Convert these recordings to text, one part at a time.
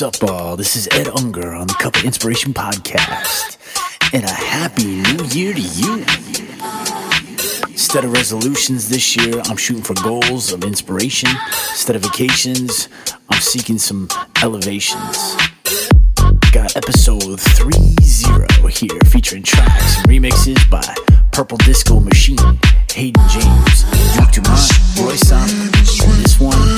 What's up, all? This is Ed Unger on the Cup of Inspiration podcast. And a happy new year to you. Instead of resolutions this year, I'm shooting for goals of inspiration. Instead of vacations, I'm seeking some elevations. Got episode 30 here featuring tracks and remixes by Purple Disco Machine, Hayden James, Duke Dumont, Royce and this one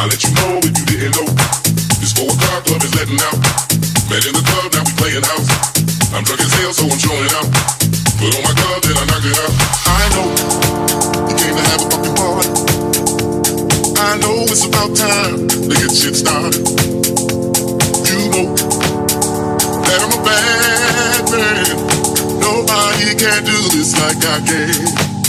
I let you know if you didn't know. This four o'clock club is letting out. Met in the club, now we playing house. I'm drunk as hell, so I'm showing out. Put on my glove and I knock it up. I know you came to have a fucking party. I know it's about time to get shit started. He can't do this like I can.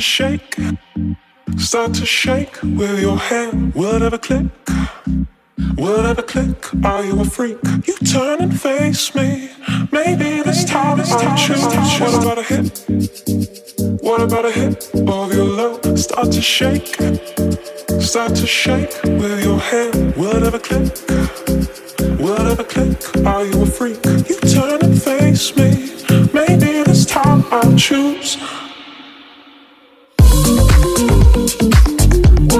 Shake, start to shake with your hand. Will it ever click? Will it ever click? Are you a freak? You turn and face me. Maybe this time I'll choose. What about a hit? What about a hit of your love? Start to shake, start to shake with your hand. Will it ever click? Will it ever click? Are you a freak? You turn and face me. Maybe this time I'll choose.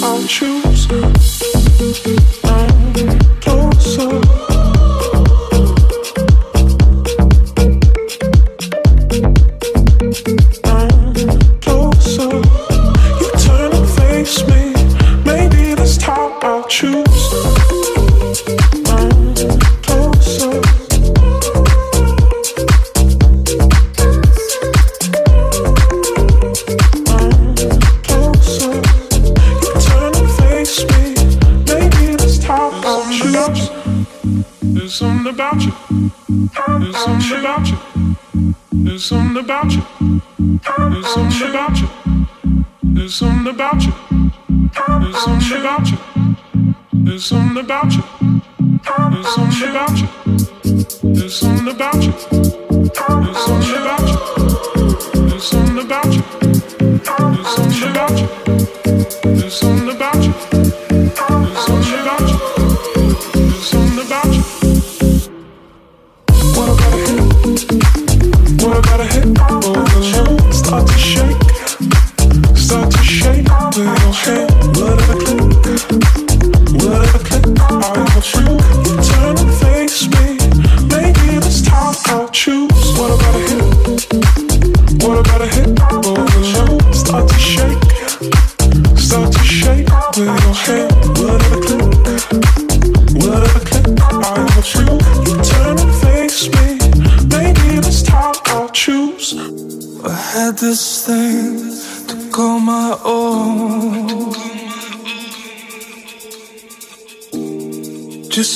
I'll choose.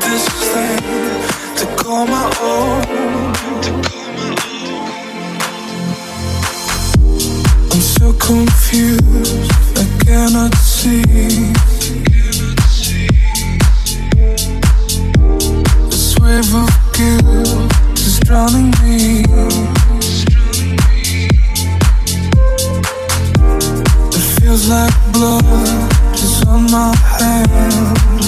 this thing to call my own. I'm so confused, I cannot see. This wave of guilt is drowning me. It feels like blood is on my hands.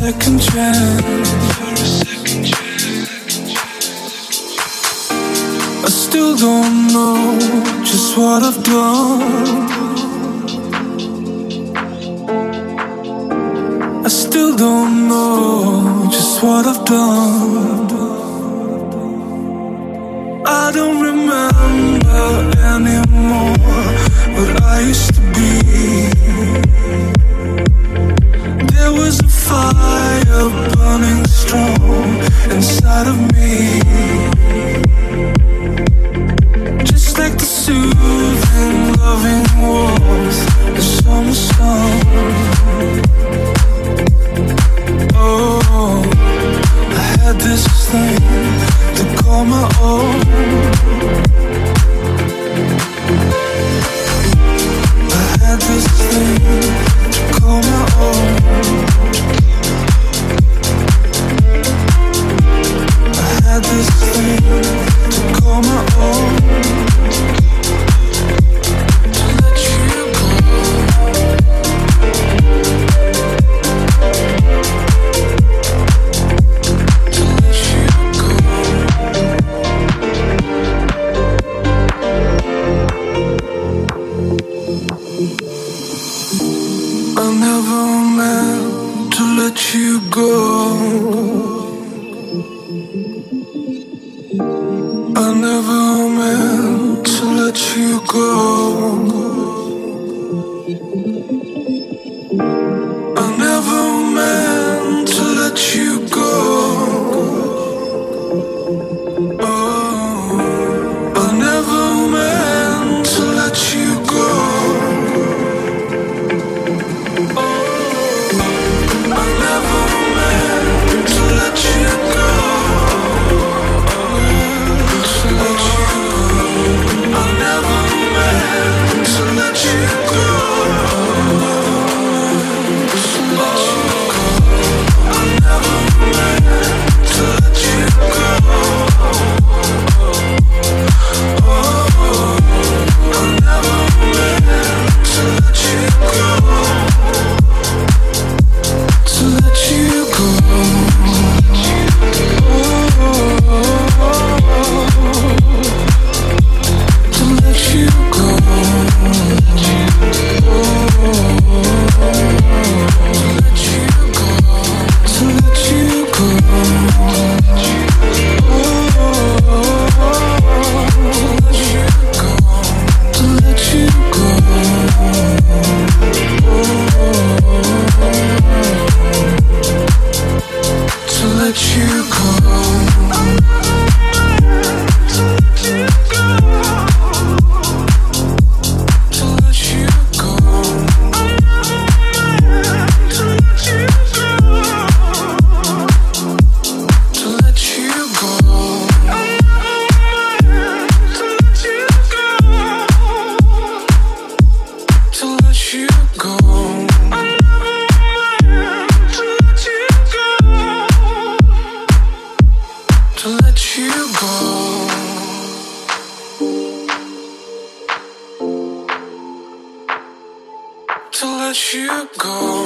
Second chance. I still don't know just what I've done. I still don't know just what I've done. I don't remember anymore what I used to be. Fire burning strong inside of me Just like the soothing, loving warmth of summer sun. Oh, I had this thing to call my own.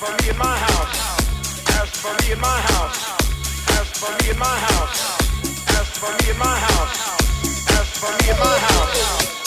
for me in my house. As for me in my house. As for me in my house. As for me in my house. As for me in my house.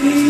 These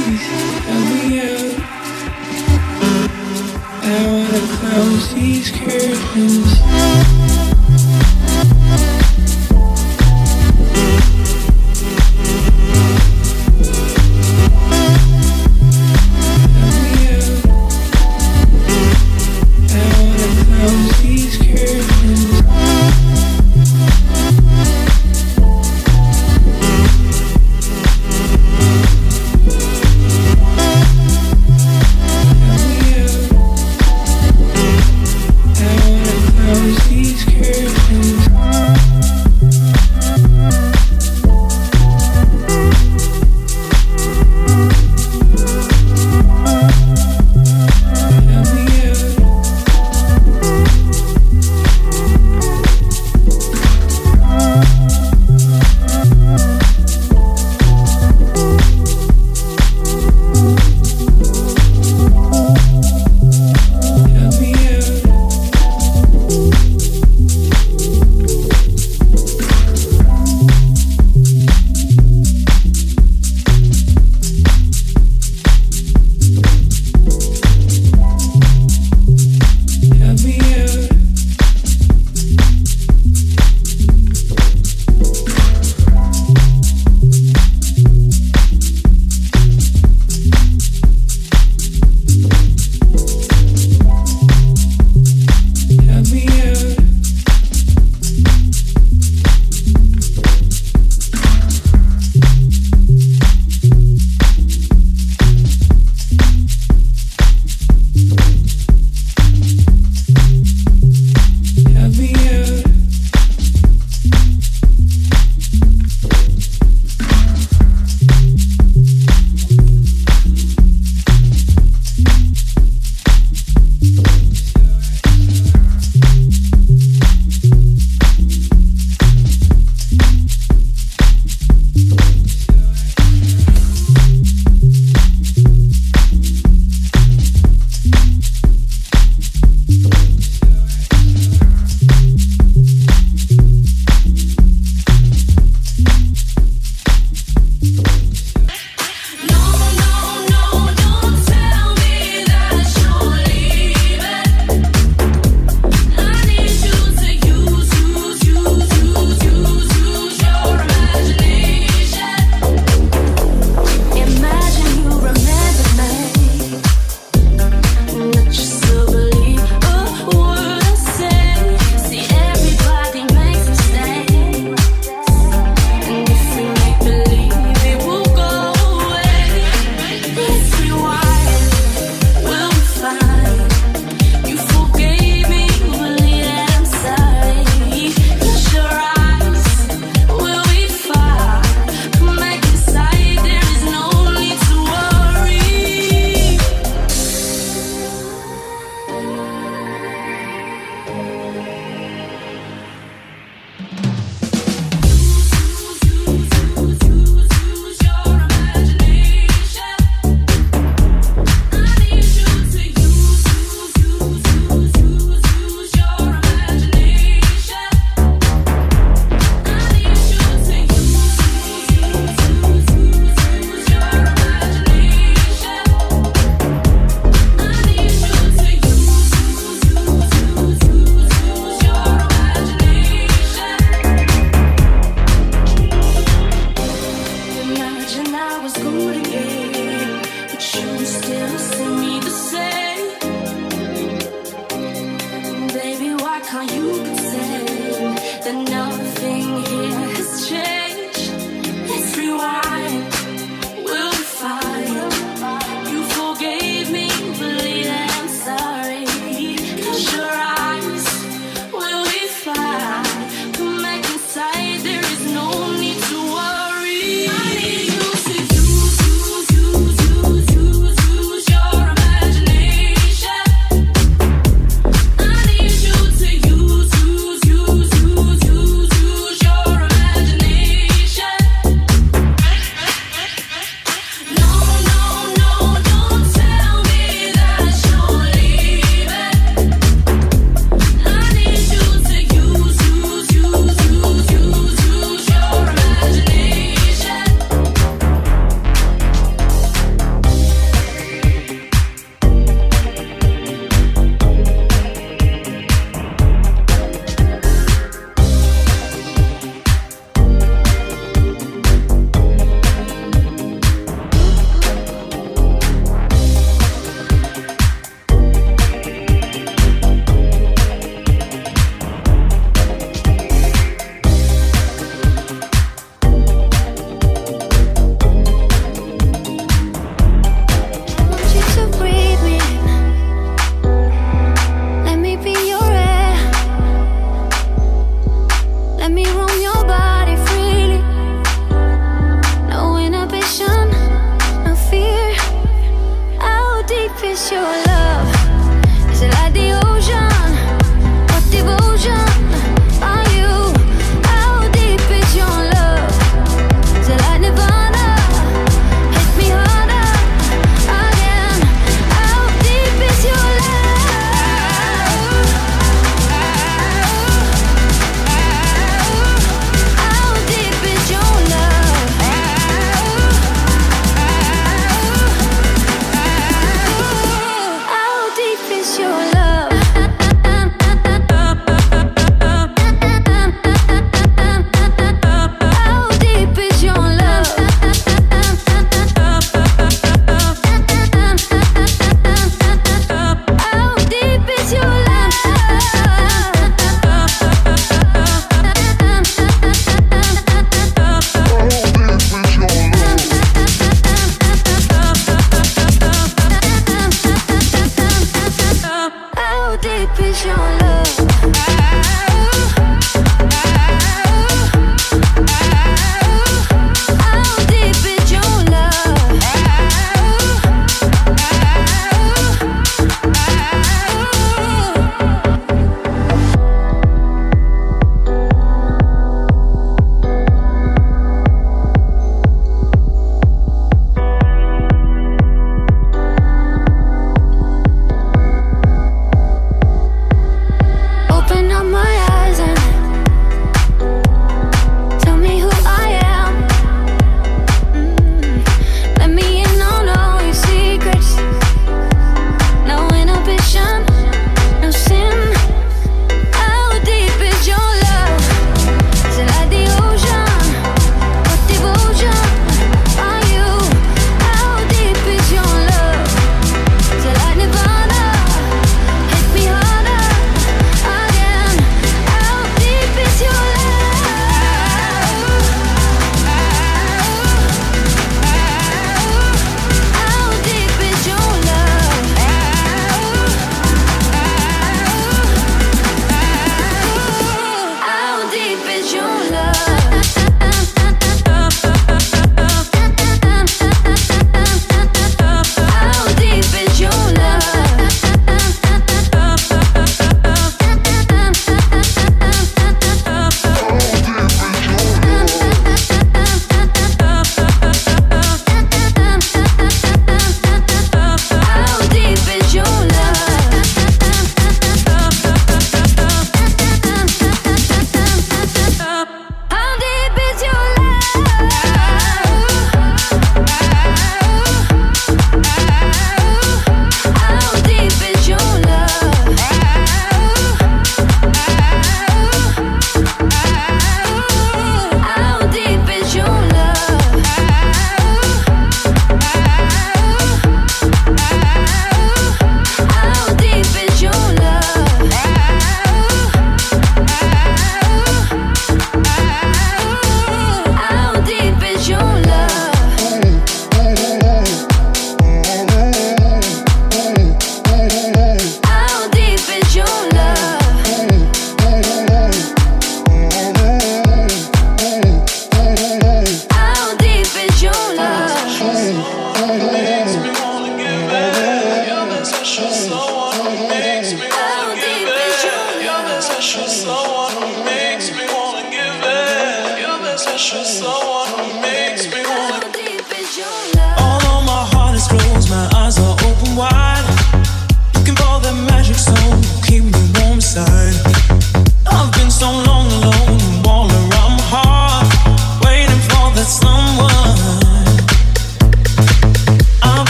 Let me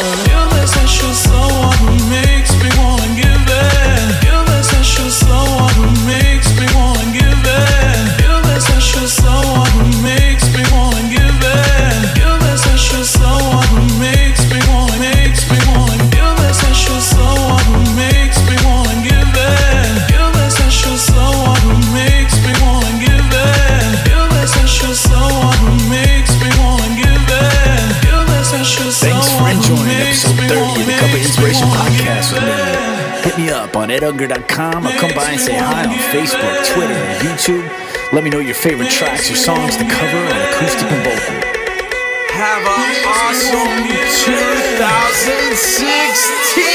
You listen, she's so edunger.com or come by and say hi on Facebook, Twitter, and YouTube. Let me know your favorite tracks or songs to cover on acoustic and vocal. Have an awesome 2016!